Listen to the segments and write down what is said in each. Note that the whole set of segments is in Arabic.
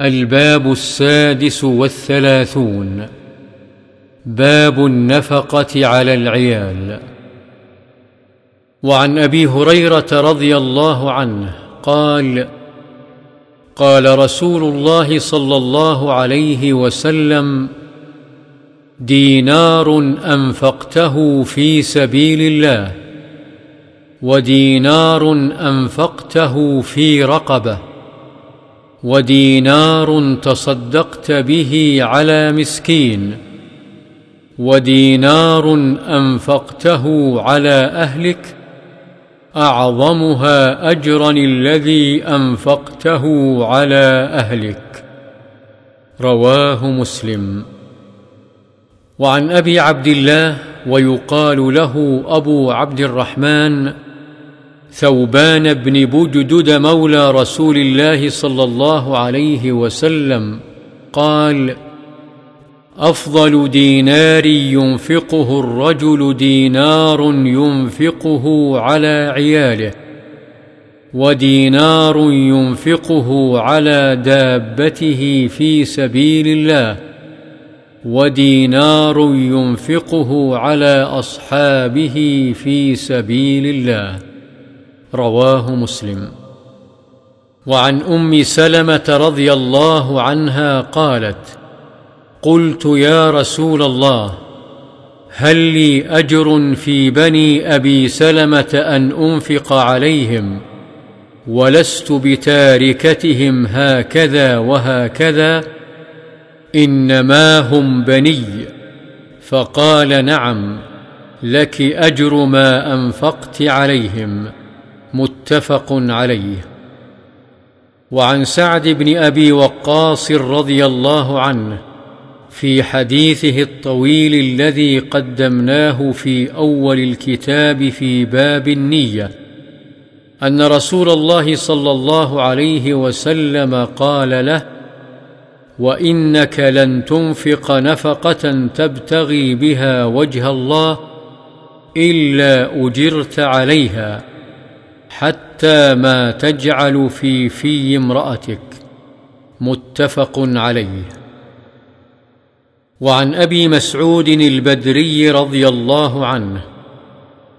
الباب السادس والثلاثون. باب النفقة على العيال. وعن أبي هريرة رضي الله عنه قال قال رسول الله صلى الله عليه وسلم دينار أنفقته في سبيل الله ودينار أنفقته في رقبة. ودينار تصدقت به على مسكين ودينار أنفقته على أهلك أعظمها اجرا الذي أنفقته على أهلك. رواه مسلم. وعن أبي عبد الله ويقال له أبو عبد الرحمن ثوبان بن بجدد مولى رسول الله صلى الله عليه وسلم. قال أفضل دينار ينفقه الرجل دينار ينفقه على عياله ودينار ينفقه على دابته في سبيل الله ودينار ينفقه على أصحابه في سبيل الله. رواه مسلم. وعن أم سلمة رضي الله عنها قالت قلت يا رسول الله هل لي أجر في بني أبي سلمة أن أنفق عليهم؟ ولست بتاركتهم هكذا وهكذا إنما هم بني. فقال نعم لك أجر ما أنفقت عليهم. متفق عليه. وعن سعد بن أبي وقاص رضي الله عنه في حديثه الطويل الذي قدمناه في أول الكتاب في باب النية أن رسول الله صلى الله عليه وسلم قال له وإنك لن تنفق نفقة تبتغي بها وجه الله إلا أجرت عليها. حتى ما تجعل في في امرأتك. متفق عليه. وعن أبي مسعود البدري رضي الله عنه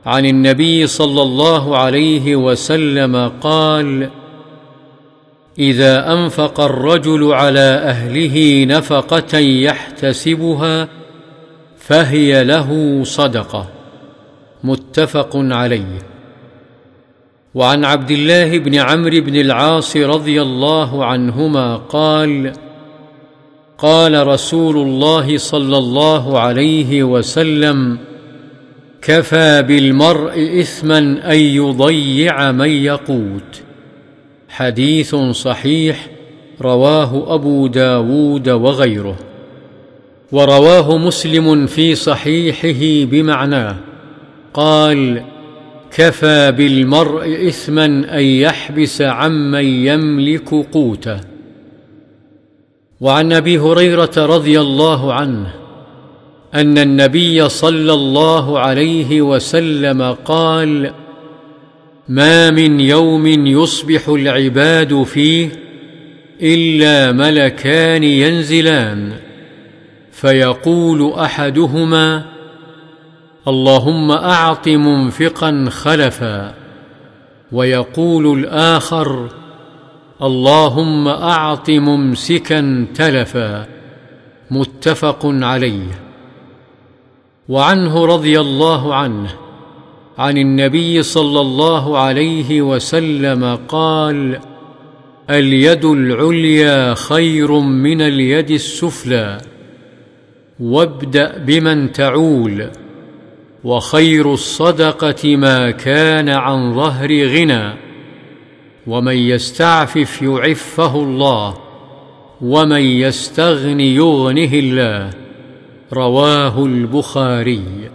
عن النبي صلى الله عليه وسلم قال إذا أنفق الرجل على أهله نفقة يحتسبها فهي له صدقة. متفق عليه. وعن عبد الله بن عمرو بن العاص رضي الله عنهما قال قال رسول الله صلى الله عليه وسلم كفى بالمرء اثما أن يضيع من يقوت حديث صحيح رواه أبو داود وغيره. ورواه مسلم في صحيحه بمعناه قال كفى بالمرء إثما أن يحبس عمن يملك قوته. وعن أبي هريرة رضي الله عنه أن النبي صلى الله عليه وسلم قال ما من يوم يصبح العباد فيه إلا ملكان ينزلان. فيقول أحدهما اللهم أعط منفقا خلفا ويقول الآخر اللهم أعط ممسكا تلفا متفق عليه. وعنه رضي الله عنه عن النبي صلى الله عليه وسلم قال اليد العليا خير من اليد السفلى وابدأ بمن تعول. وخير الصدقة ما كان عن ظهر غنى ومن يستعفف يعفه الله ومن يستغن يغنه الله رواه البخاري.